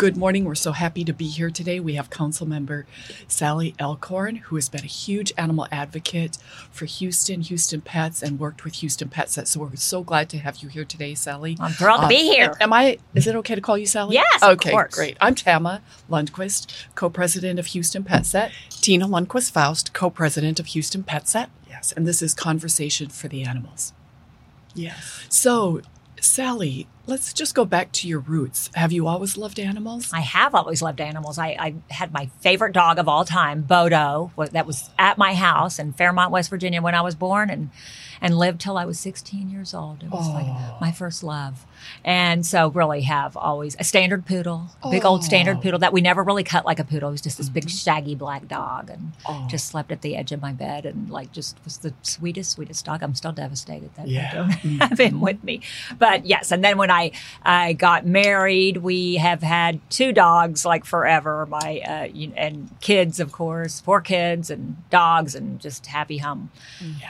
Good morning. We're so happy to be here today. We have Council Member Sally Alcorn, who has been a huge animal advocate for Houston, Houston Pets, and worked with Houston Pets. So we're so glad to have you here today, Sally. I'm thrilled to be um, here. Am I? Is it okay to call you Sally? Yes, of Okay, course. great. I'm Tama Lundquist, co-president of Houston Pet Set. Tena Lundquist Faust, co president of Houston Pet Set. Yes, and this is Conversation for the Animals. Yes. So, Sally, let's just go back to your roots. Have you always loved animals? I have always loved animals. I, I had my favorite dog of all time, Bodo, that was at my house in Fairmont, West Virginia when I was born and, and lived till I was 16 years old. It was like my first love. And so really have always a standard poodle, a big old standard poodle that we never really cut like a poodle. It was just this big shaggy black dog and just slept at the edge of my bed and like just was the sweetest, sweetest dog. I'm still devastated that Yeah. I don't have him with me. But yes, and then when I I got married, we have had two dogs like forever. My uh, and kids, of course, four kids and dogs, and just happy hum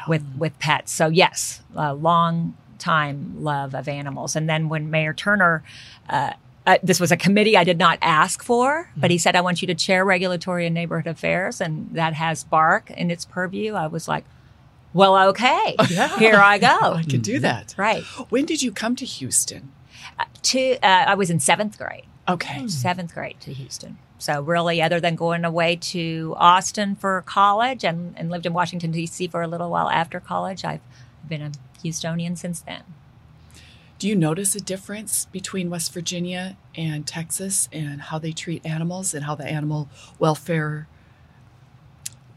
with with pets. So yes, a long time love of animals. And then when Mayor Turner. Uh, uh, this was a committee I did not ask for, but he said, I want you to chair regulatory and neighborhood affairs, and that has BARC in its purview. I was like, well, okay, here I go. I can do that. Right. When did you come to Houston? To, uh, I was in seventh grade. Okay. seventh grade to Houston. So really, other than going away to Austin for college and, and lived in Washington D.C. for a little while after college, I've been a Houstonian since then. Do you notice a difference between West Virginia and Texas and how they treat animals and how the animal welfare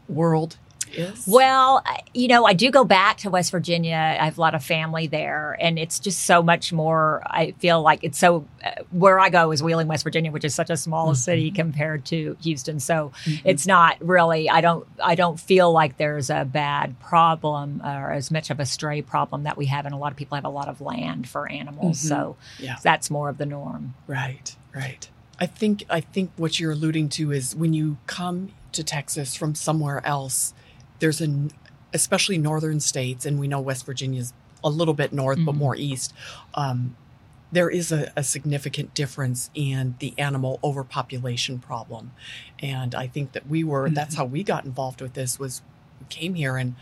world is? Well, you know, I do go back to West Virginia. I have a lot of family there, and it's just so much more. I feel like it's so. Uh, where I go is Wheeling, West Virginia, which is such a small mm-hmm. city compared to Houston. So mm-hmm. it's not really. I don't. I don't feel like there's a bad problem or as much of a stray problem that we have, and a lot of people have a lot of land for animals. Mm-hmm. So Yeah. that's more of the norm. Right, right. I think I think what you're alluding to is when you come to Texas from somewhere else, there's an especially northern states, and we know West Virginia's a little bit north, but more east. Um, there is a, a significant difference in the animal overpopulation problem, and I think that we were. That's how we got involved with this. Was we came here and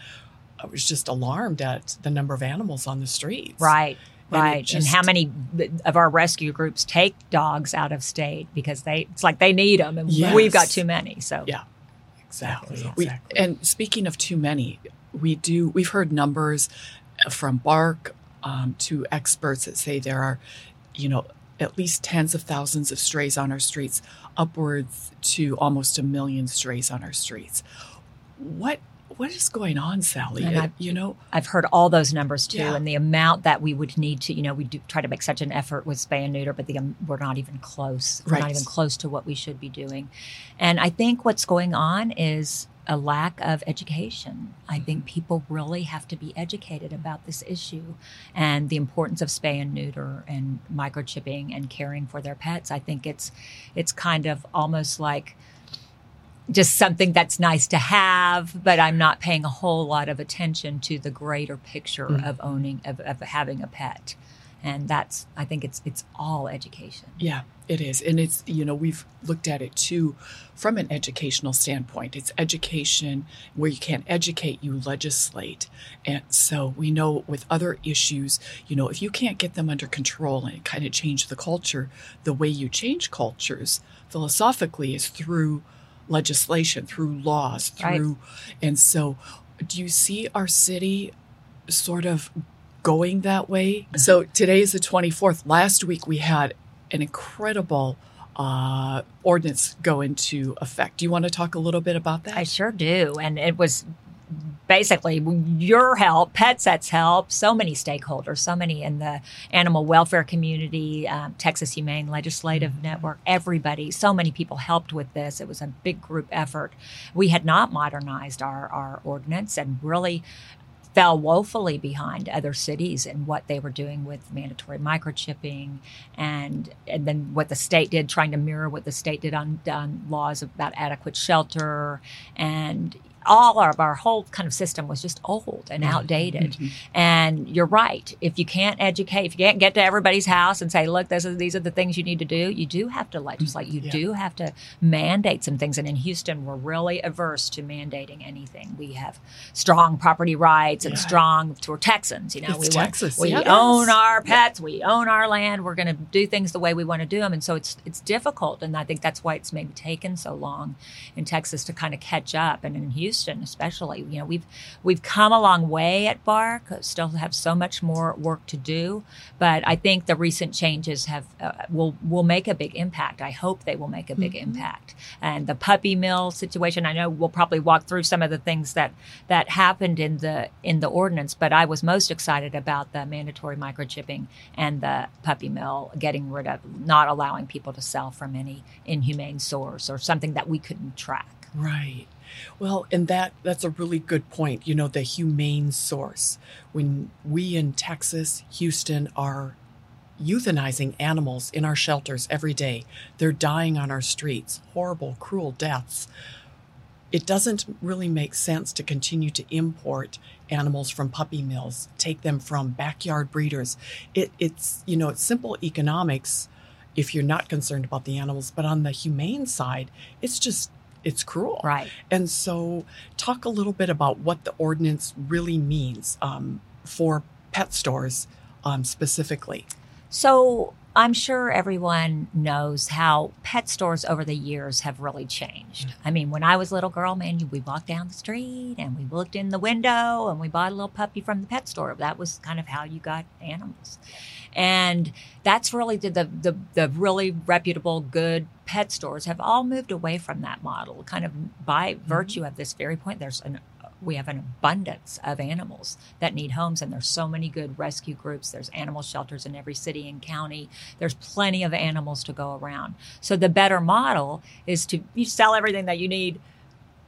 I was just alarmed at the number of animals on the streets. Right. And Right. and how many of our rescue groups take dogs out of state because they it's like they need them and we've got too many. So Yeah, exactly. Exactly, We, and speaking of too many, we do. We've heard numbers from BARC um, to experts that say there are, you know, at least tens of thousands of strays on our streets, upwards to almost a million strays on our streets. What what is going on, Sally? It- you know, I've heard all those numbers too, Yeah. and the amount that we would need to, you know, we do try to make such an effort with spay and neuter, but the, um, we're not even close. We're not even close to what we should be doing. And I think what's going on is a lack of education. I Mm-hmm. think people really have to be educated about this issue and the importance of spay and neuter and microchipping and caring for their pets. I think it's it's kind of almost like just something that's nice to have, but I'm not paying a whole lot of attention to the greater picture mm. of owning of, of having a pet. And that's I think it's it's all education. Yeah, it is. And it's, you know, we've looked at it too from an educational standpoint. It's education where you can't educate, you legislate. And so we know with other issues, you know, if you can't get them under control and kind of change the culture, the way you change cultures philosophically is through legislation, through laws, Right. through. And so do you see our city sort of going that way. So today is the 24th. Last week we had an incredible uh, ordinance go into effect. Do you want to talk a little bit about that? I sure do. And it was basically your help, PetSet's help, so many stakeholders, so many in the animal welfare community, um, Texas Humane Legislative Network, everybody, so many people helped with this. It was a big group effort. We had not modernized our, our ordinance and really fell woefully behind other cities and what they were doing with mandatory microchipping and and then what the state did trying to mirror what the state did on, on laws about adequate shelter and all of our whole kind of system was just old and outdated. Mm-hmm. And you're right. If you can't educate, if you can't get to everybody's house and say, look, this is, these are the things you need to do, you do have to legislate. You Yeah. do have to mandate some things. And in Houston, we're really averse to mandating anything. We have strong property rights and Yeah. strong, we're Texans, you know, It's we, Texas, we yes. own our pets, we own our land, we're going to do things the way we want to do them. And so it's, it's difficult. And I think that's why it's maybe taken so long in Texas to kind of catch up. And in Houston, especially, you know, we've, we've come a long way at BARC, still have so much more work to do. But I think the recent changes have, uh, will, will make a big impact. I hope they will make a big impact. And the puppy mill situation, I know we'll probably walk through some of the things that, that happened in the, in the ordinance, but I was most excited about the mandatory microchipping and the puppy mill getting rid of, not allowing people to sell from any inhumane source or something that we couldn't track. Right. Well, and that that's a really good point. You know, the humane source. When we in Texas, Houston are euthanizing animals in our shelters every day, they're dying on our streets, horrible, cruel deaths. It doesn't really make sense to continue to import animals from puppy mills, take them from backyard breeders. It, it's, you know, it's simple economics if you're not concerned about the animals, but on the humane side, it's just, it's cruel. Right. And so, talk a little bit about what the ordinance really means um, for pet stores um, specifically. So I'm sure everyone knows how pet stores over the years have really changed. I mean, when I was a little girl, man, we walked down the street and we looked in the window and we bought a little puppy from the pet store. That was kind of how you got animals. And that's really the, the, the, the really reputable, good pet stores have all moved away from that model, kind of by mm-hmm. virtue of this very point. There's an we have an abundance of animals that need homes and there's so many good rescue groups. There's animal shelters in every city and county. There's plenty of animals to go around. So the better model is to you sell everything that you need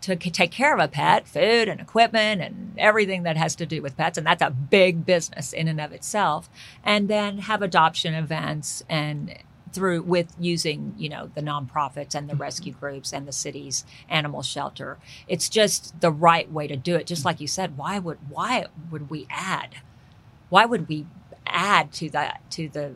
to take care of a pet food and equipment and everything that has to do with pets and that's a big business in and of itself. And then have adoption events and through with using you know the nonprofits and the rescue mm-hmm. groups and the city's animal shelter. It's just the right way to do it. Just like you said why would why would we add? Why would we add to that to the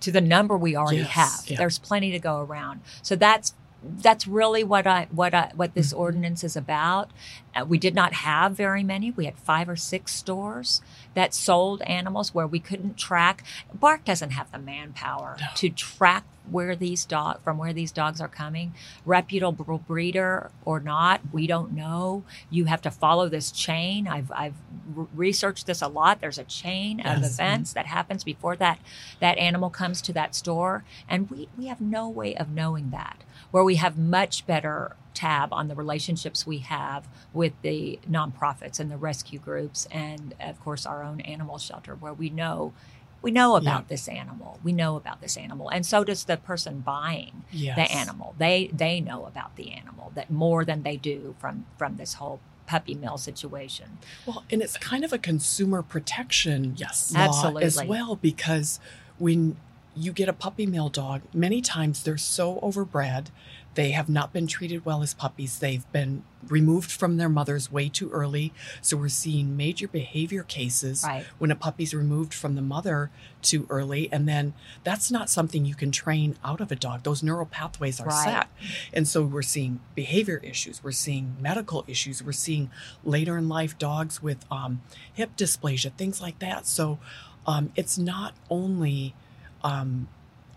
to the number we already Yes, have? Yeah. there's plenty to go around. So that's that's really what I what I what this ordinance is about. Uh, we did not have very many. We had five or six stores that sold animals where we couldn't track. BARC doesn't have the manpower No. to track where these dog from where these dogs are coming reputable breeder or not we don't know you have to follow this chain i've i've re- researched this a lot there's a chain of events that happens before that that animal comes to that store and we we have no way of knowing that where we have much better tab on the relationships we have with the nonprofits and the rescue groups and of course our own animal shelter where we know we know about Yeah. this animal we know about this animal and so does the person buying Yes. the animal they they know about the animal that more than they do from from this whole puppy mill situation Well, and it's kind of a consumer protection yes. Absolutely. as well because when you get a puppy mill dog, many times they're so overbred, they have not been treated well as puppies. They've been removed from their mothers way too early. So we're seeing major behavior cases Right. when a puppy's removed from the mother too early. And then that's not something you can train out of a dog. Those neural pathways are Right. set. And so we're seeing behavior issues, we're seeing medical issues, we're seeing later in life dogs with um, hip dysplasia, things like that. So um, it's not only um,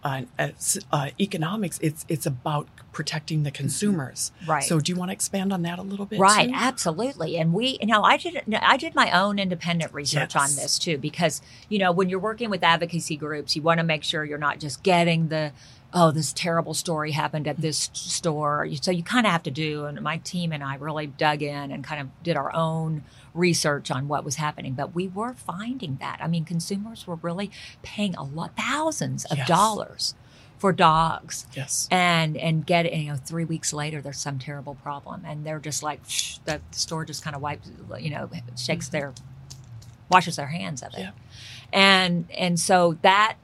uh, uh, uh, economics; it's it's about protecting the consumers. Right. So do you want to expand on that a little bit? Right, too? absolutely. And we, you know, I did, I did my own independent research Yes. on this too, because you know, when you're working with advocacy groups, you want to make sure you're not just getting the, oh, this terrible story happened at this store. So you kind of have to do, and my team and I really dug in and kind of did our own research on what was happening. But we were finding that. I mean, consumers were really paying a lot, thousands of Yes. dollars for dogs Yes. and and get it you know three weeks later there's some terrible problem and they're just like Shh, the store just kind of wipes you know shakes mm-hmm. their washes their hands of it Yeah. and and so that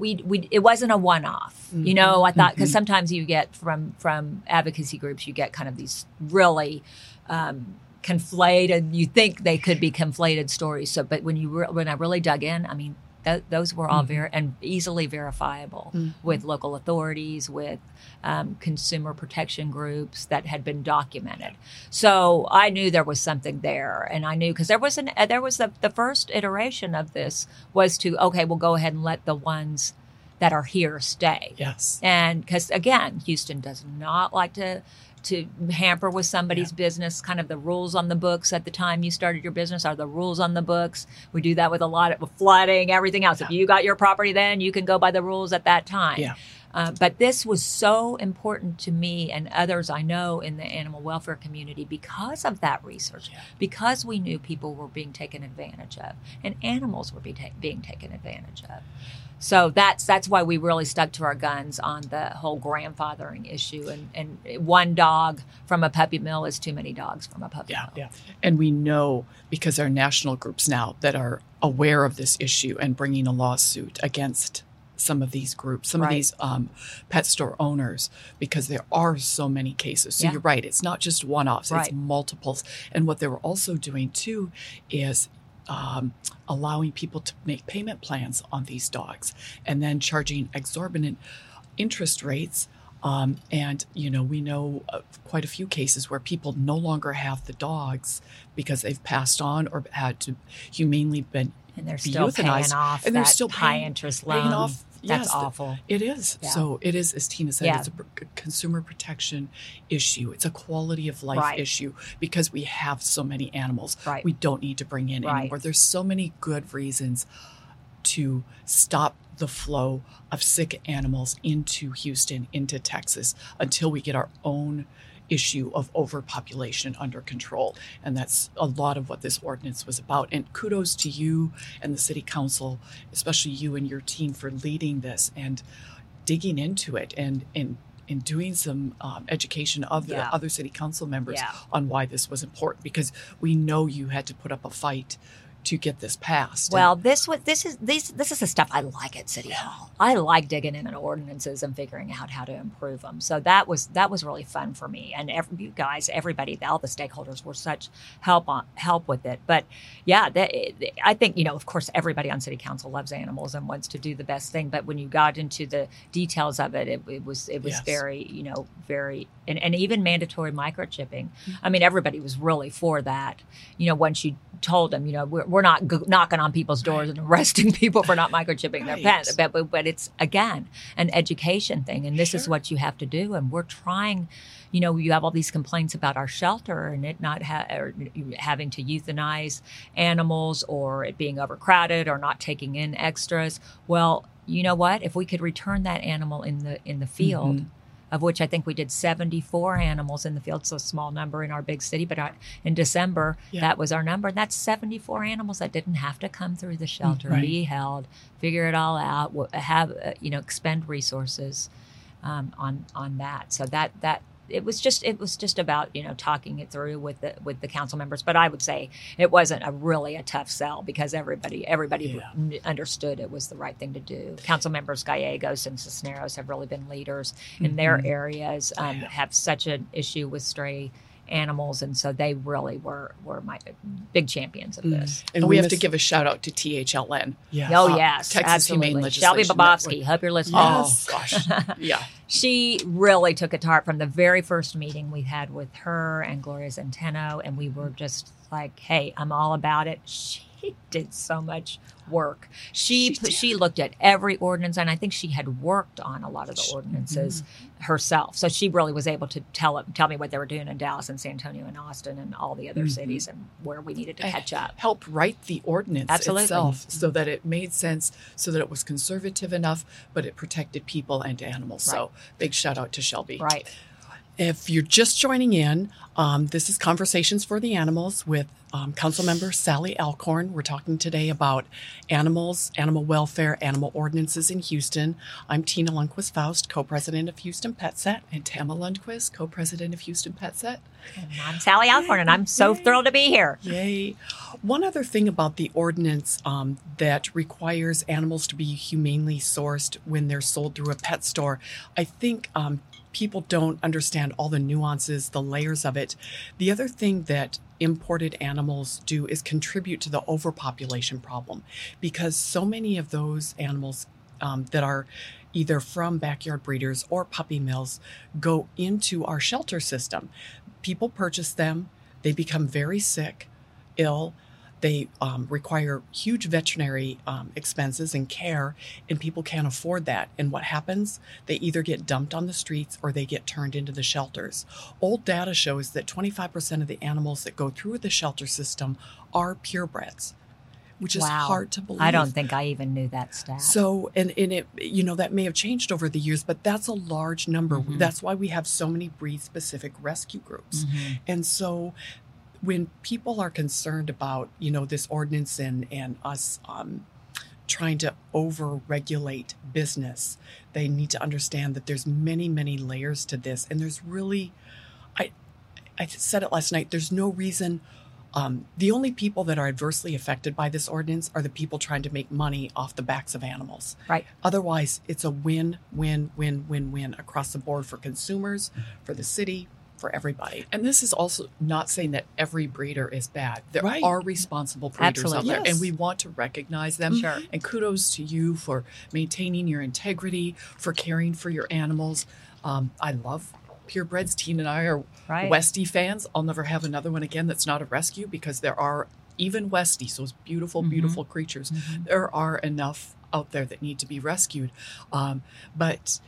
we we it wasn't a one off you know i thought because Mhm. sometimes you get from from advocacy groups you get kind of these really um conflated. You think they could be conflated stories. So, but when you re- when I really dug in, I mean, th- those were all very and easily verifiable with local authorities, with um, consumer protection groups that had been documented. So I knew there was something there, and I knew because there was an uh, there was the the first iteration of this was to okay, we'll go ahead and let the ones that are here stay. Yes. And because again, Houston does not like to to hamper with somebody's business. Kind of the rules on the books at the time you started your business are the rules on the books. We do that with a lot of flooding, everything else. If you got your property, then you can go by the rules at that time. Yeah. Uh, but this was so important to me and others I know in the animal welfare community because of that research, because we knew people were being taken advantage of and animals were be ta- being taken advantage of. So that's that's why we really stuck to our guns on the whole grandfathering issue. And, and one dog from a puppy mill is too many dogs from a puppy Yeah, mill. yeah. And we know because there are national groups now that are aware of this issue and bringing a lawsuit against some of these groups, some of these um, pet store owners, because there are so many cases. So Yeah. you're right; it's not just one-offs; Right. it's multiples. And what they were also doing too is um, allowing people to make payment plans on these dogs, and then charging exorbitant interest rates. Um, and you know, we know quite a few cases where people no longer have the dogs because they've passed on or had to humanely been And they're still euthanized, paying off and they're still high paying- interest paying off. That's yes, awful. It is. Yeah. So it is, as Tena said, Yeah. it's a consumer protection issue. It's a quality of life Right. issue because we have so many animals. Right. We don't need to bring in Right. anymore. There's so many good reasons to stop the flow of sick animals into Houston, into Texas, until we get our own issue of overpopulation under control. And that's a lot of what this ordinance was about. And kudos to you and the city council, especially you and your team for leading this and digging into it and and and doing some um, education of the Yeah. other city council members Yeah. on why this was important because we know you had to put up a fight to get this passed. Well, this was this is this this is the stuff I like at City Hall. I like digging in on ordinances and figuring out how to improve them. So that was that was really fun for me. And every, you guys, everybody, all the stakeholders were such help on help with it. But yeah, that, I think you know, of course, everybody on City Council loves animals and wants to do the best thing. But when you got into the details of it, it, it was it was Yes. very you know very and, and even mandatory microchipping. Mm-hmm. I mean, everybody was really for that. You know, once you told them, you know, we're, we're not knocking on people's doors and arresting people for not microchipping their pets, but, but but it's again an education thing, and this is what you have to do. And we're trying. You know, you have all these complaints about our shelter and it not ha- or having to euthanize animals or it being overcrowded or not taking in extras. Well, you know what? If we could return that animal in the in the field, Mhm. Of which I think we did 74 animals in the field, so a small number in our big city. But I, in December, Yeah. that was our number. And that's 74 animals that didn't have to come through the shelter, Right. be held, figure it all out, have uh, you know expend resources um, on on that. So that that it was just it was just about you know talking it through with the with the council members. But I would say it wasn't a really a tough sell because everybody everybody Yeah. understood it was the right thing to do. Council members Gallegos and Cisneros have really been leaders in their Mhm. areas. Um, Yeah. Have such an issue with stray animals, and so they really were were my big champions of this. and we, have to give a shout out to THLN. Yes. Oh Uh, yes, Texas Humane absolutely. Shelby Legislation Bobosky, Network. hope you're listening. Oh gosh, yeah. She really took it to heart from the very first meeting we had with her and Gloria Centeno, and we were just like, "Hey, I'm all about it." She did so much work. She She she, looked at every ordinance, and I think she had worked on a lot of the ordinances mm-hmm. herself. So she really was able to tell it, tell me what they were doing in Dallas and San Antonio and Austin and all the other Mhm. cities and where we needed to catch up. Help write the ordinance Absolutely. itself so that it made sense, so that it was conservative enough, but it protected people and animals. So big shout out to Shelby. Right. If you're just joining in, um, this is Conversations for the Animals with um, Councilmember Sally Alcorn. We're talking today about animals, animal welfare, animal ordinances in Houston. I'm Tena Lundquist Faust, co president of Houston Pet Set, and Tama Lundquist, co president of Houston Pet Set. And I'm Sally Alcorn, and I'm so thrilled to be here. Yay. One other thing about the ordinance um, that requires animals to be humanely sourced when they're sold through a pet store, I think um, people don't understand all the nuances, the layers of it. The other thing that imported animals do is contribute to the overpopulation problem because so many of those animals um, that are either from backyard breeders or puppy mills go into our shelter system. People purchase them, they become very sick, ill. They um, require huge veterinary um, expenses and care, and people can't afford that. And what happens? They either get dumped on the streets or they get turned into the shelters. Old data shows that 25% of the animals that go through the shelter system are purebreds which is Wow. hard to believe. I don't think I even knew that stat. So, and, and it, you know, that may have changed over the years, but that's a large number. Mhm. That's why we have so many breed specific rescue groups. Mhm. And so when people are concerned about, you know, this ordinance and, and us um, trying to over regulate business, they need to understand that there's many, many layers to this. And there's really, I, I said it last night, there's no reason. Um, the only people that are adversely affected by this ordinance are the people trying to make money off the backs of animals. Right. Otherwise, it's a win, win, win, win, win across the board for consumers, for the city, for everybody. And this is also not saying that every breeder is bad. There Right. are responsible breeders out there, Yes. and we want to recognize them. Sure. And kudos to you for maintaining your integrity, for caring for your animals. Um, I love purebreds. Teen and I are Right. Westie fans. I'll never have another one again that's not a rescue because there are even Westies, those beautiful, Mhm. beautiful creatures. Mhm. There are enough out there that need to be rescued. Um, but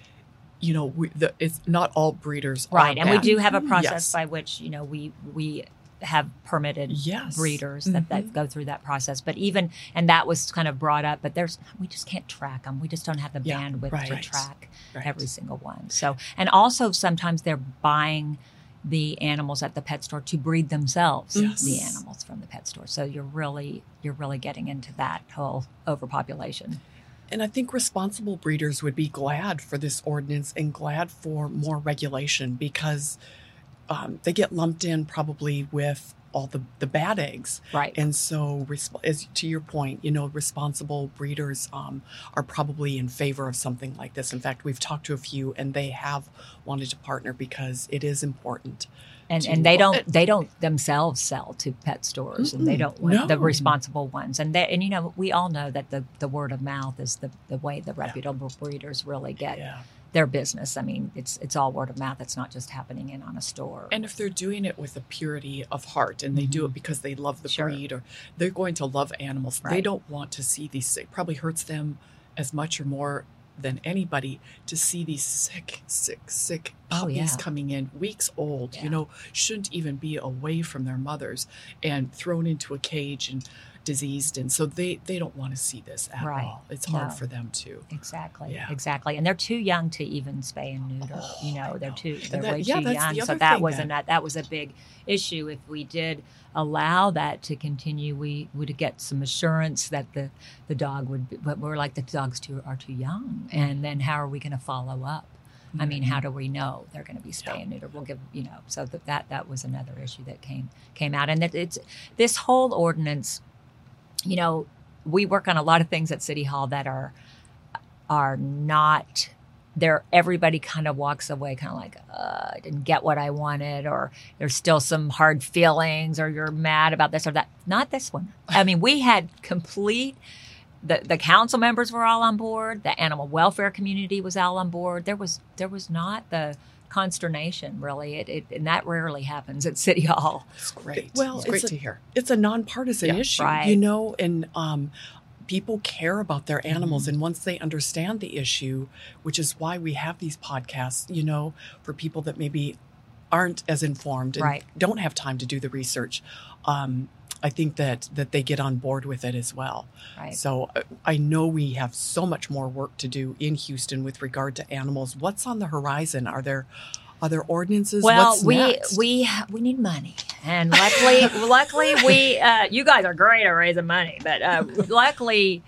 you know, we, the, it's not all breeders are Right, and we do have a process Yes. by which you know we we have permitted Yes. breeders that, that mm-hmm. go through that process. But even and that was kind of brought up, but there's we just can't track them. We just don't have the Yeah, bandwidth to right. track Right. every single one. So and also sometimes they're buying the animals at the pet store to breed themselves Yes. the animals from the pet store. So you're really you're really getting into that whole overpopulation. And I think responsible breeders would be glad for this ordinance and glad for more regulation because um, they get lumped in probably with all the, the bad eggs. Right. And so, as to your point, you know, responsible breeders um, are probably in favor of something like this. In fact, we've talked to a few, and they have wanted to partner because it is important. And and they don't they don't themselves sell to pet stores and they don't want the responsible ones and they and you know we all know that the the word of mouth is the the way the reputable breeders really get Yeah. their business i mean it's it's all word of mouth it's not just happening in on a store And if they're doing it with a purity of heart and they do it because they love the Mm-hmm. Sure. breed or they're going to love animals, they don't want to see these. It probably hurts them as much or more than anybody to see these sick, sick, sick Oh, puppies yeah. coming in, weeks old, Yeah. you know, shouldn't even be away from their mothers and thrown into a cage and diseased. And so they, they don't want to see this at Right. all. It's hard No. for them too. exactly Yeah. exactly and they're too young to even spay and neuter Oh, you know they're know. too they're that- way yeah, too young so that was that- not that was a big issue if we did allow that to continue we would get some assurance that the the dog would be, but we're like the dogs too are too young and then how are we going to follow up I mean, how mm-hmm. do we know they're going to be spay and neuter? We'll give you know. So that that that was another issue that came came out, and that it's this whole ordinance. You know, we work on a lot of things at City Hall that are are not there. Everybody kind of walks away, kind of like uh, I didn't get what I wanted, or there's still some hard feelings, or you're mad about this or that. Not this one. I mean, we had complete the the council members were all on board. The animal welfare community was all on board. There was there was not the consternation really. It, it and that rarely happens at City Hall. It's great. Well, it's great a- to hear. it's a nonpartisan Yeah, issue, right. you know, and um, people care about their animals. Mm-hmm. And once they understand the issue, which is why we have these podcasts, you know, for people that maybe aren't as informed and Right. don't have time to do the research, um, I think that that they get on board with it as well. Right. So uh, I know we have so much more work to do in Houston with regard to animals. What's on the horizon? Are there are there ordinances? Well, What's we next? we we need money, and luckily, luckily we uh, you guys are great at raising money, but uh, luckily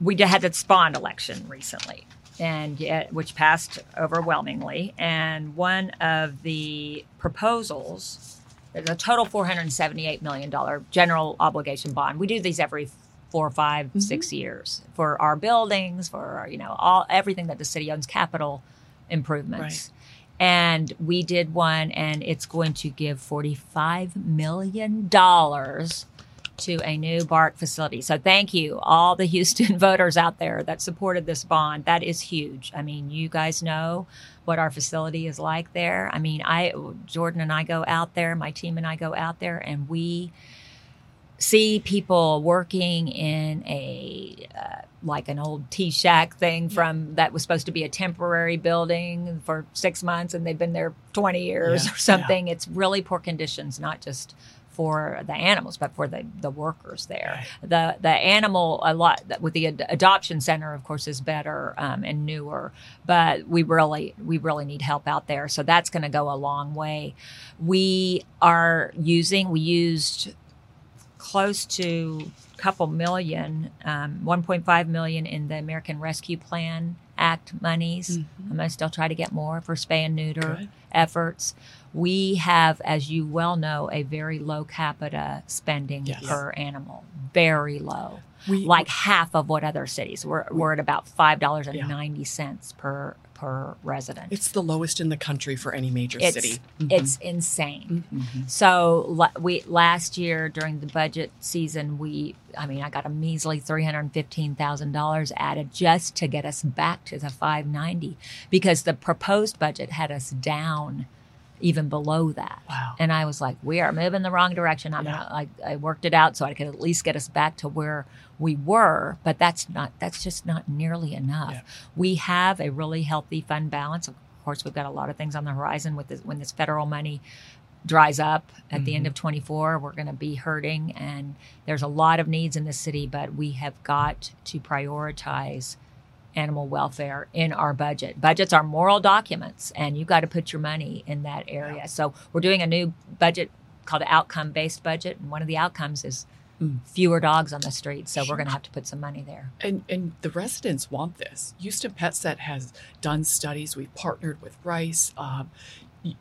we had the spawn election recently, and yet, which passed overwhelmingly. And one of the proposals, there's a total four hundred seventy-eight million dollar general obligation bond. We do these every four, five, Mm-hmm. six years for our buildings, for you know all everything that the city owns, capital improvements. And we did one, and it's going to give $45 million to a new BARC facility. So thank you, all the Houston voters out there that supported this bond. That is huge. I mean, you guys know what our facility is like there. I mean, I Jordan and I go out there, my team and I go out there, and we see people working in a uh, like an old tea shack thing from that was supposed to be a temporary building for six months and they've been there 20 years Yeah, or something it's really poor conditions not just for the animals but for the, the workers there. The the animal a lot with the ad- adoption center of course is better um, and newer but we really we really need help out there. So that's going to go a long way. We are using we used close to a couple million, um, 1.5 million in the American Rescue Plan Act monies. Mm-hmm. I'm going to still try to get more for spay and neuter Good. efforts. We have, as you well know, a very low capita spending Yes. per animal, very low. We- like half of what other cities. We're, we're at about five dollars and ninety cents per per resident. It's the lowest in the country for any major It's city. it's mm-hmm. insane. Mm-hmm. Mm-hmm. So we last year during the budget season, we I mean I got a measly three hundred fifteen thousand dollars added just to get us back to the five ninety because the proposed budget had us down even below that. Wow. And I was like, we are moving the wrong direction. I'm Yeah. gonna, I, I worked it out so I could at least get us back to where we were, but that's not, that's just not nearly enough. Yeah. We have a really healthy fund balance. Of course, we've got a lot of things on the horizon with this, when this federal money dries up at the end mm-hmm. of 24 we're going to be hurting and there's a lot of needs in the city but we have got to prioritize animal welfare in our budget. Budgets are moral documents, and you've got to put your money in that area. So we're doing a new budget called an outcome-based budget, and one of the outcomes is fewer dogs on the street. So we're going to have to put some money there. And and the residents want this. Houston Pet Set has done studies. We've partnered with Rice, um,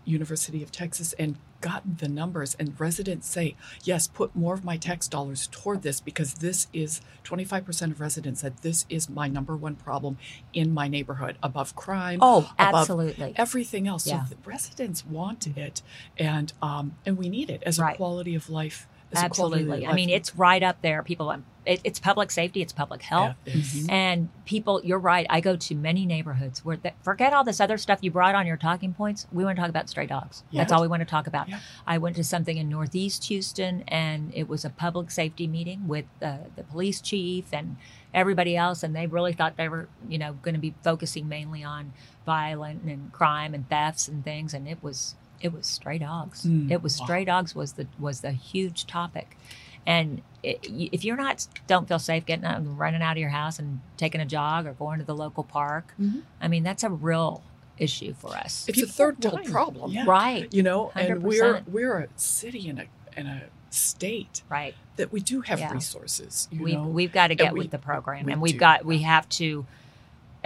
University of Texas, and gotten the numbers. And residents say, yes, put more of my tax dollars toward this because this is 25% of residents said this is my number one problem in my neighborhood above crime. Oh, above absolutely. Everything else. Yeah. So the residents want it, and um, and we need it as Right. a quality of life. As a quality of Absolutely. I mean, it's right up there. People, it, it's public safety, it's public health. Yeah, it is. And people, you're right. I go to many neighborhoods where, the, forget all this other stuff you brought on your talking points. We want to talk about stray dogs. That's all we want to talk about. Yeah. I went to something in Northeast Houston, and it was a public safety meeting with uh, the police chief and everybody else, and they really thought they were, you know, going to be focusing mainly on violent and crime and thefts and things, and it was it was stray dogs. Mm, it was wow. stray dogs was the was the huge topic. And it, if you're not, don't feel safe getting out and running out of your house and taking a jog or going to the local park, Mhm. I mean, that's a real issue for us. It's a third world problem. Yeah. Right, you know and we're we're a city and a and a state right. that we do have Yeah. resources you We've, know we've got to get we- with the program, we and we've do. got we have to.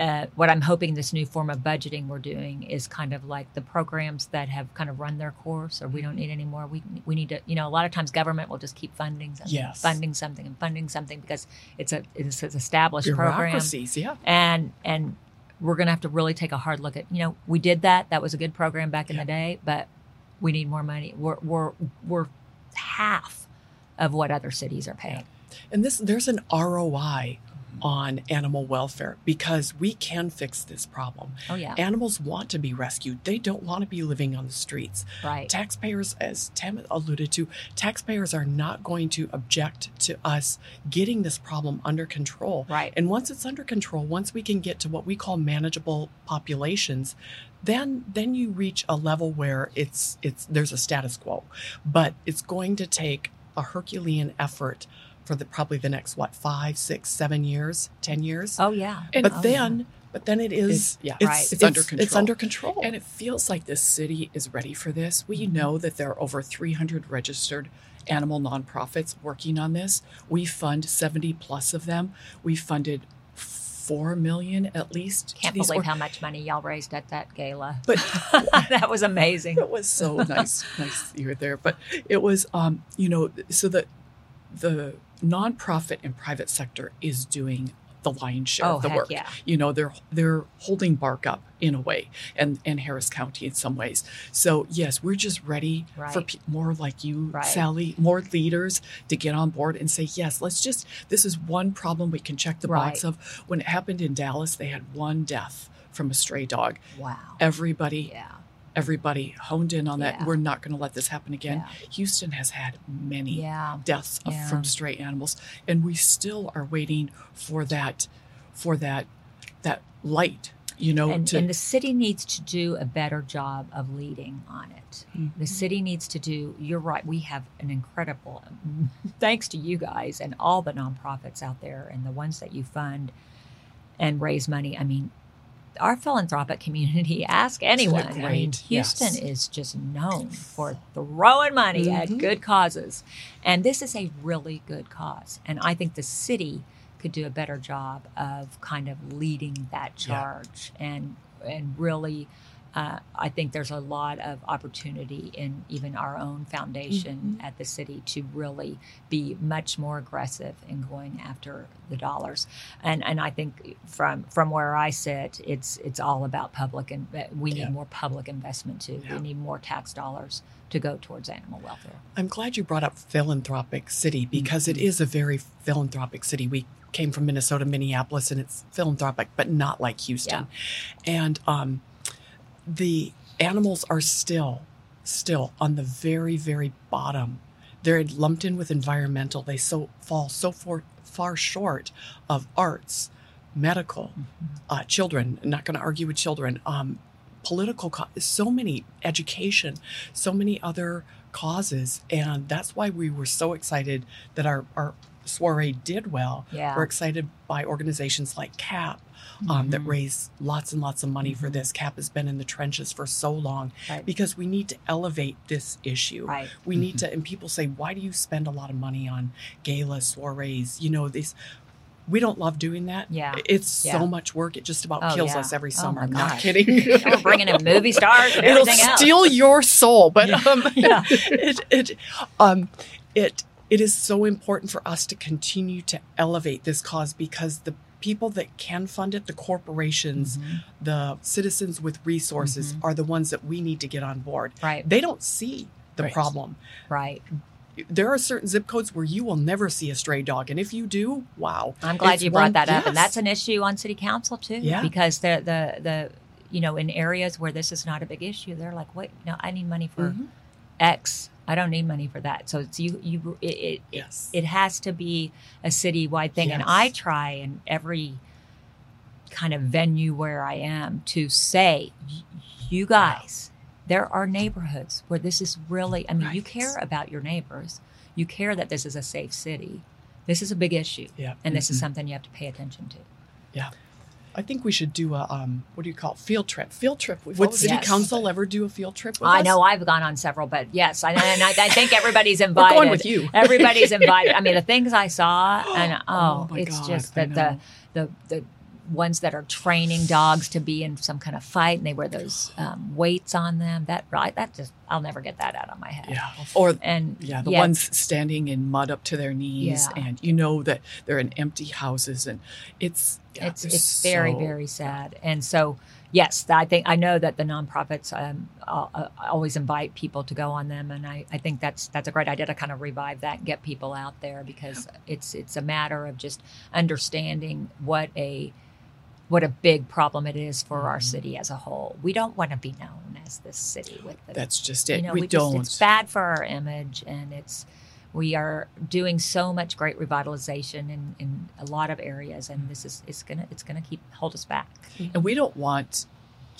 Uh, what I'm hoping this new form of budgeting we're doing is kind of like the programs that have kind of run their course, or we don't need any more. We we need to, you know, a lot of times government will just keep funding something, Yes. funding something, and funding something because it's a it's an established program. yeah and and we're going to have to really take a hard look at you know we did that that was a good program back in Yeah. the day but we need more money we're we're we're half of what other cities are paying And this there's an ROI on animal welfare because we can fix this problem. oh yeah Animals want to be rescued. They don't want to be living on the streets. right Taxpayers, as Tam alluded to, taxpayers are not going to object to us getting this problem under control. Right. And once it's under control, once we can get to what we call manageable populations, then then you reach a level where it's it's there's a status quo. But it's going to take a Herculean effort for the probably the next what five, six, seven years, ten years. oh yeah And- but Oh, then but then it is It's- yeah. it's, Right. It's under It's control. under control. and it feels like this city is ready for this we Mm-hmm. know that there are over 300 registered animal nonprofits working on this we fund 70 plus of them we funded 4 million at least can't believe or- how much money y'all raised at that gala but that was amazing it was so nice nice you were there but it was um you know so the the nonprofit and private sector is doing the lion's share Oh, of the work. yeah. You know, they're they're holding BARC up in a way, and and Harris County in some ways. So yes, we're just ready for pe- more like you, Right. Sally, more leaders to get on board and say yes. Let's just this is one problem we can check the box of. When it happened in Dallas, they had one death from a stray dog. Wow. Everybody Yeah. Everybody honed in on that. Yeah. We're not going to let this happen again. Yeah. Houston has had many Yeah. deaths of, Yeah. from stray animals, and we still are waiting for that, for that, that light. You know, and, to and the city needs to do a better job of leading on it. Mm-hmm. The city needs to do. You're right. We have an incredible, thanks to you guys and all the nonprofits out there and the ones that you fund and raise money. I mean, our philanthropic community. Ask anyone. I mean, great? Houston Yes. is just known for throwing money at Mhm. good causes, and this is a really good cause. And I think the city could do a better job of kind of leading that Yeah. charge and and really uh, I think there's a lot of opportunity in even our own foundation Mm-hmm. at the city to really be much more aggressive in going after the dollars. And and I think from from where I sit, it's it's all about public and we need Yeah. more public investment too. Yeah. We need more tax dollars to go towards animal welfare. I'm glad you brought up philanthropic city because it Mm-hmm. is a very philanthropic city. We came from Minnesota, Minneapolis, and it's philanthropic, but not like Houston. And um, the animals are still, still on the very, very bottom. They're lumped in with environmental. They so fall so far, far short of arts, medical, uh, children. Not going to argue with children. Um, political, co- so many education, so many other causes, and that's why we were so excited that our our soiree did well. Yeah. We're excited by organizations like CAP um, that Mhm. raise lots and lots of money for this. CAP has been in the trenches for so long Right. because we need to elevate this issue. Right. We need to, and people say, why do you spend a lot of money on galas, soirees? You know, these. We don't love doing that. Yeah. It's Yeah. so much work. It just about Oh, kills yeah. us every Oh, summer. my I'm not kidding. We're bringing in movie stars and It'll everything else. steal your soul, but um, Yeah. it, it, um, it, it is so important for us to continue to elevate this cause because the people that can fund it, the corporations, Mm-hmm. the citizens with resources, are the ones that we need to get on board. Right. They don't see the Right. problem. Right. There are certain zip codes where you will never see a stray dog, and if you do, wow! I'm glad It's you brought one- that up, and that's an issue on city council too. Yeah. because the the the you know in areas where this is not a big issue, they're like, wait, no, I need money for Mhm. X. I don't need money for that. So it's you you it it, Yes. it has to be a citywide thing, and I try in every kind of venue where I am to say, you guys. There are neighborhoods where this is really, I mean, you care about your neighbors. You care that this is a safe city. This is a big issue. Yeah. And this is Mhm. something you have to pay attention to. Yeah. I think we should do a um, what do you call it? field trip? Field trip. Would always city Yes. council ever do a field trip with I us? know I've gone on several, but yes, I, and I, I think everybody's invited. going with you. Everybody's invited. I mean, the things I saw, and oh, Oh it's God, just that the the the ones that are training dogs to be in some kind of fight, and they wear those um, weights on them. That right, that just I'll never get that out of my head. Yeah. Or And yeah, the yeah, ones standing in mud up to their knees, Yeah. and you know that they're in empty houses, and it's yeah, it's it's very so- very sad and so yes i think i know that the nonprofits um, uh, uh, always invite people to go on them and I, I think that's that's a great idea to kind of revive that and get people out there because it's it's a matter of just understanding what a what a big problem it is for our Mm-hmm. city as a whole we don't want to be known as this city with the That's just it. you know, we, we, don't. Just, it's bad for our image, and it's we are doing so much great revitalization in, in a lot of areas, and this is it's gonna it's gonna keep hold us back. and we don't want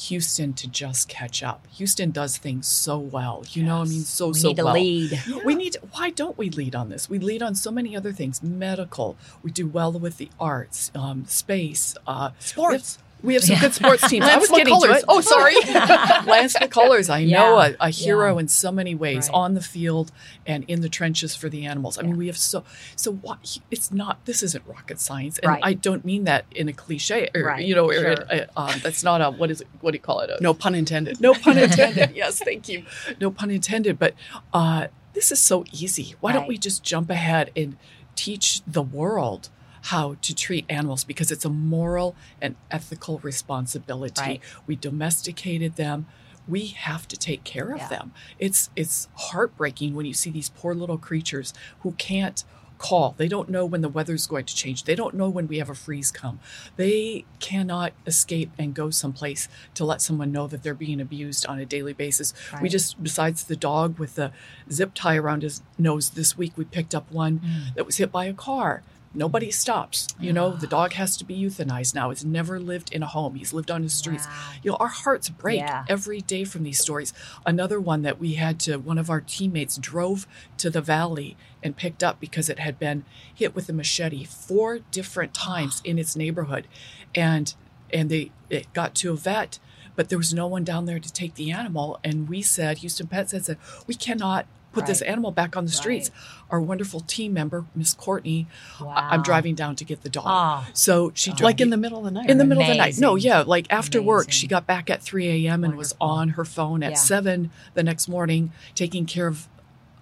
Houston to just catch up. Houston does things so well. You know, I mean, so we so need to lead. We need. Why don't we lead on this? We lead on so many other things. Medical. We do well with the arts, um, space, uh, Sports. We have some Yeah. good sports teams. I was Lance getting to McCullers. it. Oh, sorry. Lance McCullers, I know a, a hero Yeah. in so many ways Right. on the field and in the trenches for the animals. I mean, we have so so. What it's not. This isn't rocket science, and Right. I don't mean that in a cliche. Or, Right. You know, or Sure. in a- um, that's not a what is it? What do you call it? A, No pun intended. no pun intended. yes, thank you. No pun intended. But uh, this is so easy. Why don't we just jump ahead and teach the world how to treat animals because it's a moral and ethical responsibility. Right. We domesticated them. We have to take care of Yeah. them. It's it's heartbreaking when you see these poor little creatures who can't call. They don't know when the weather's going to change. They don't know when we have a freeze come. They cannot escape and go someplace to let someone know that they're being abused on a daily basis. We just besides the dog with the zip tie around his nose this week we picked up one Mm. that was hit by a car. Nobody stops. You know, the dog ah. has to be euthanized now. It's never lived in a home. He's lived on the streets. Wow. You know, our hearts break Yeah. every day from these stories. Another one that we had to, one of our teammates drove to the valley and picked up because it had been hit with a machete four different times in its neighborhood. And, and they, it got to a vet, but there was no one down there to take the animal. And we said, Houston Pet said we cannot put this animal back on the streets. Right. Our wonderful team member, Miss Courtney, I- Wow. I'm driving down to get the dog. Oh. So she oh. drove like in the middle of the night. in the right? middle of the night. No, yeah, like after work, she got back at 3 a.m. and was on her phone at Yeah. 7 the next morning taking care of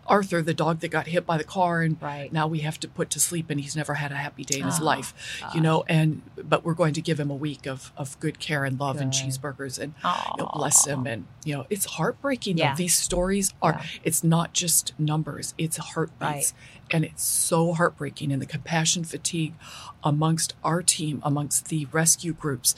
Arthur, the dog that got hit by the car. And Right. now we have to put to sleep, and he's never had a happy day in his Oh, life, you know. And but we're going to give him a week of, of good care and love and cheeseburgers and you know, bless him. And you know, it's heartbreaking. Yeah. These stories are. Yeah. It's not just numbers; it's heartbeats. Right. And it's so heartbreaking. And the compassion fatigue amongst our team, amongst the rescue groups,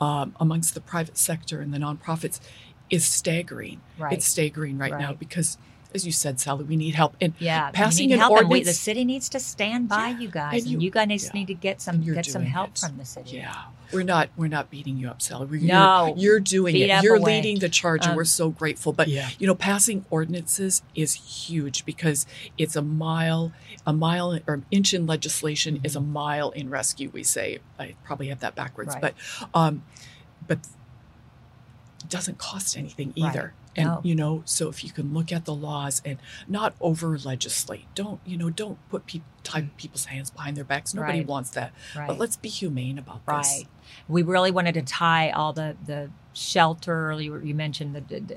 um, amongst the private sector and the nonprofits is staggering. Right. It's staggering right, now because, as you said, Sally, we need help. And Yeah, passing you need an help, and we, the city needs to stand by Yeah, you guys, and and you- you, guys yeah, need to get some get some help it. from the city. Yeah, we're not we're not beating you up, Sally. We're, No. you're, you're doing Beat it. You're away. leading the charge, and Um, we're so grateful. But Yeah. you know, passing ordinances is huge because it's a mile, a mile or an inch in legislation is a mile in rescue. We say I probably have that backwards, Right. but um, but it doesn't cost anything Right. either. And No. you know, so if you can look at the laws and not over legislate, don't you know, don't put tie mm. people's hands behind their backs. Nobody Right. wants that. Right. But let's be humane about this. Right. We really wanted to tie all the the shelter. You, you mentioned the, the, the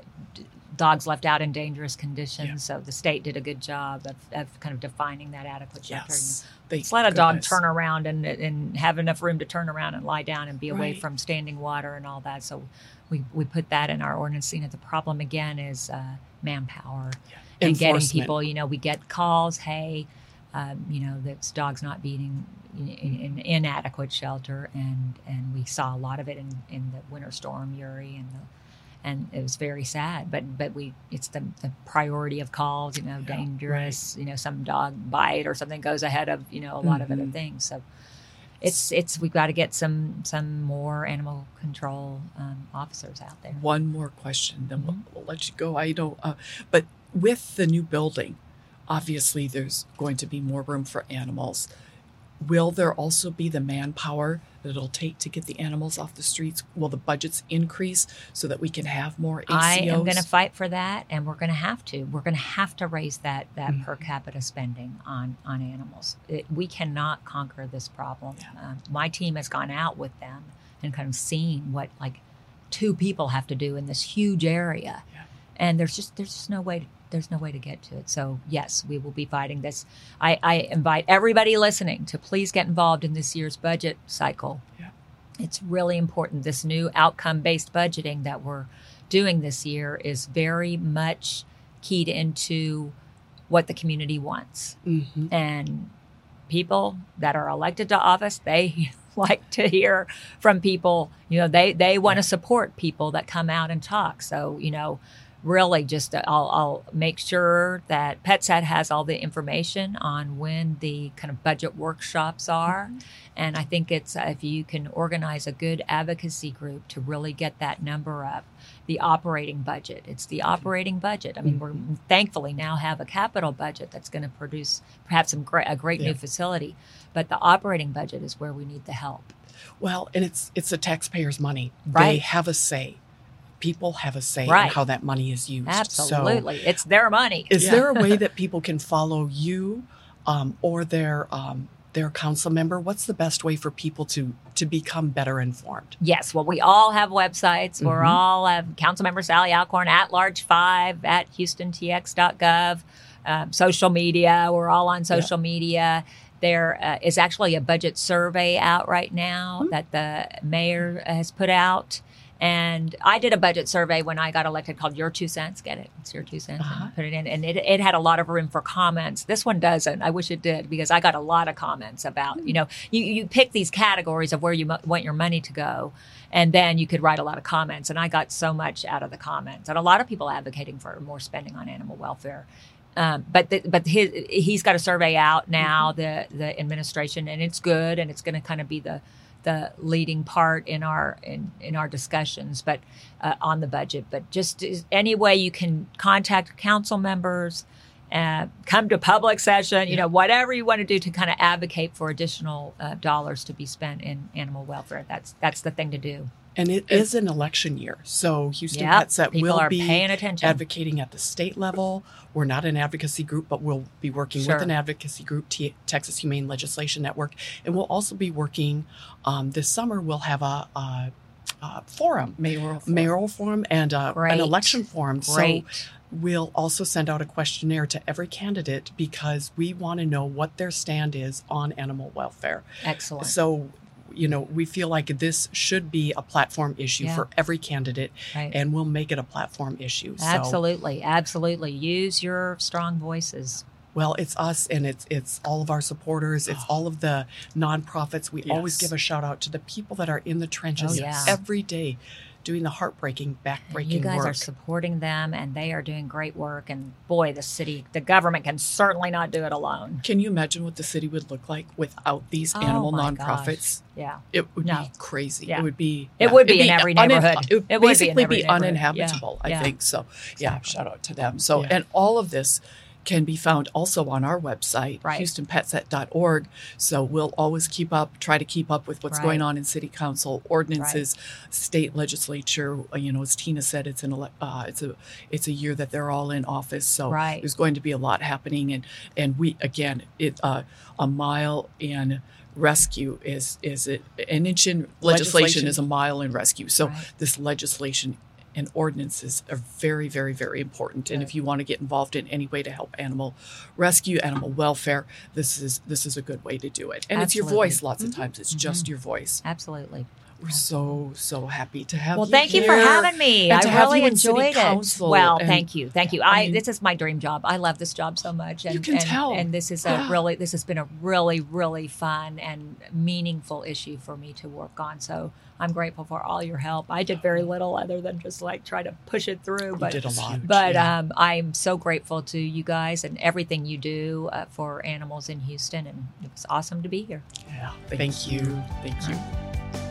dogs left out in dangerous conditions. Yeah. So the state did a good job of, of kind of defining that adequate shelter. Yes. Just let a dog turn around and and have enough room to turn around and lie down and be away Right. from standing water and all that. So we, we put that in our ordinance. You know, the problem again is uh, manpower and getting people. You know, we get calls, hey, um, you know, this dog's not being in, in, in inadequate shelter, and and we saw a lot of it in, in the winter storm Uri and the. And it was very sad, but but we it's the, the priority of calls, you know, Yeah, dangerous, you know, some dog bite or something goes ahead of you know a lot of other Mhm. things. So it's it's we've got to get some some more animal control um, officers out there. One more question, then we'll, Mm-hmm. we'll let you go. I don't, uh, but with the new building, obviously there's going to be more room for animals. Will there also be the manpower that it'll take to get the animals off the streets? Will the budgets increase so that we can have more ACOs? I am going to fight for that, and we're going to have to. We're going to have to raise that that Mm-hmm. per capita spending on on animals. It, we cannot conquer this problem. Um, my team has gone out with them and kind of seen what like two people have to do in this huge area, Yeah. and there's just there's just no way. There's no way to get to it. So yes, we will be fighting this. I, I invite everybody listening to please get involved in this year's budget cycle Yeah. it's really important. This new outcome based budgeting that we're doing this year is very much keyed into what the community wants. Mhm. And people that are elected to office, they like to hear from people, you know, they, they want to support people that come out and talk. So, you know, really just uh, I'll, I'll make sure that PetSet has all the information on when the kind of budget workshops are. And I think it's if you can organize a good advocacy group to really get that number up, the operating budget. It's the operating budget. I mean, we're thankfully now have a capital budget that's going to produce perhaps some great, a great Yeah. new facility, but the operating budget is where we need the help. Well, and it's it's the taxpayers' money. They have a say. People have a say Right. in how that money is used. So Absolutely, it's their money. Is Yeah. there a way that people can follow you um, or their um, their council member? What's the best way for people to to become better informed? Yes, well, we all have websites. We're Mhm. all have Councilmember Sally Alcorn at large five at HoustonTX.gov. Um, social media, we're all on social media. there uh, is actually a budget survey out right now Hmm. that the mayor has put out. And I did a budget survey when I got elected called Your Two Cents. Get it? It's Your Two Cents. Uh-huh. Put it in. And it, it had a lot of room for comments. This one doesn't. I wish it did because I got a lot of comments about, you know, you, you pick these categories of where you mo- want your money to go. And then you could write a lot of comments. And I got so much out of the comments. And a lot of people advocating for more spending on animal welfare. Um, but the, but his, he's got a survey out now, the the administration, and it's good, and it's going to kind of be the the leading part in our in, in our discussions, but uh, on the budget. But just any way you can contact council members, uh, come to public session, you know, whatever you want to do to kind of advocate for additional uh, dollars to be spent in animal welfare. That's that's the thing to do. And it is an election year. So Houston Yep, PetSet will be paying attention. advocating at the state level. We're not an advocacy group, but we'll be working Sure. with an advocacy group, T- Texas Humane Legislation Network. And we'll also be working um, this summer, we'll have a, a, a forum. Mayoral. forum. Mayoral forum and uh, Great. an election forum. Great. So we'll also send out a questionnaire to every candidate because we want to know what their stand is on animal welfare. Excellent. So, you know, we feel like this should be a platform issue Yeah. for every candidate, Right. and we'll make it a platform issue. So, Absolutely, absolutely. Use your strong voices. well, it's us and it's it's all of our supporters. It's oh. all of the nonprofits. We always give a shout out to the people that are in the trenches Oh, yeah. every day, doing the heartbreaking, backbreaking you guys work. are supporting them, and they are doing great work. And boy, the city, the government can certainly not do it alone. Can you imagine what the city would look like without these Oh animal nonprofits? Yeah. It would No. be crazy. Yeah. It would be. It would be in every neighborhood. It would It would be in basically be uninhabitable. Yeah. I Yeah. think so. Yeah. Shout out to them. So, and all of this can be found also on our website, Right. HoustonPetSet.org. So we'll always keep up, try to keep up with what's Right. going on in City Council, ordinances, state legislature. Uh, You know, as Tena said, it's an ele- uh, it's a it's a year that they're all in office. So Right. there's going to be a lot happening, and and we again, it uh, a mile in rescue is is it an inch in legislation, Legislation. is a mile in rescue. So Right. this legislation and ordinances are very, very, very important. And if you want to get involved in any way to help animal rescue, animal welfare, this is this is a good way to do it. And it's your voice. Lots of mm-hmm. times, it's just mm-hmm. your voice. Absolutely. We're so so happy to have. You. Well, you thank you for having me. I really you in city enjoyed it. Well, and- thank you, thank you. I I, mean- this is my dream job. I love this job so much, and You can and, tell. and this is a really this has been a really really fun and meaningful issue for me to work on. So I'm grateful for all your help. I did very little other than just like try to push it through, you but did a lot. but Yeah. um, I'm so grateful to you guys and everything you do uh, for animals in Houston, and it was awesome to be here. yeah. Thank, Thank you. Thank you.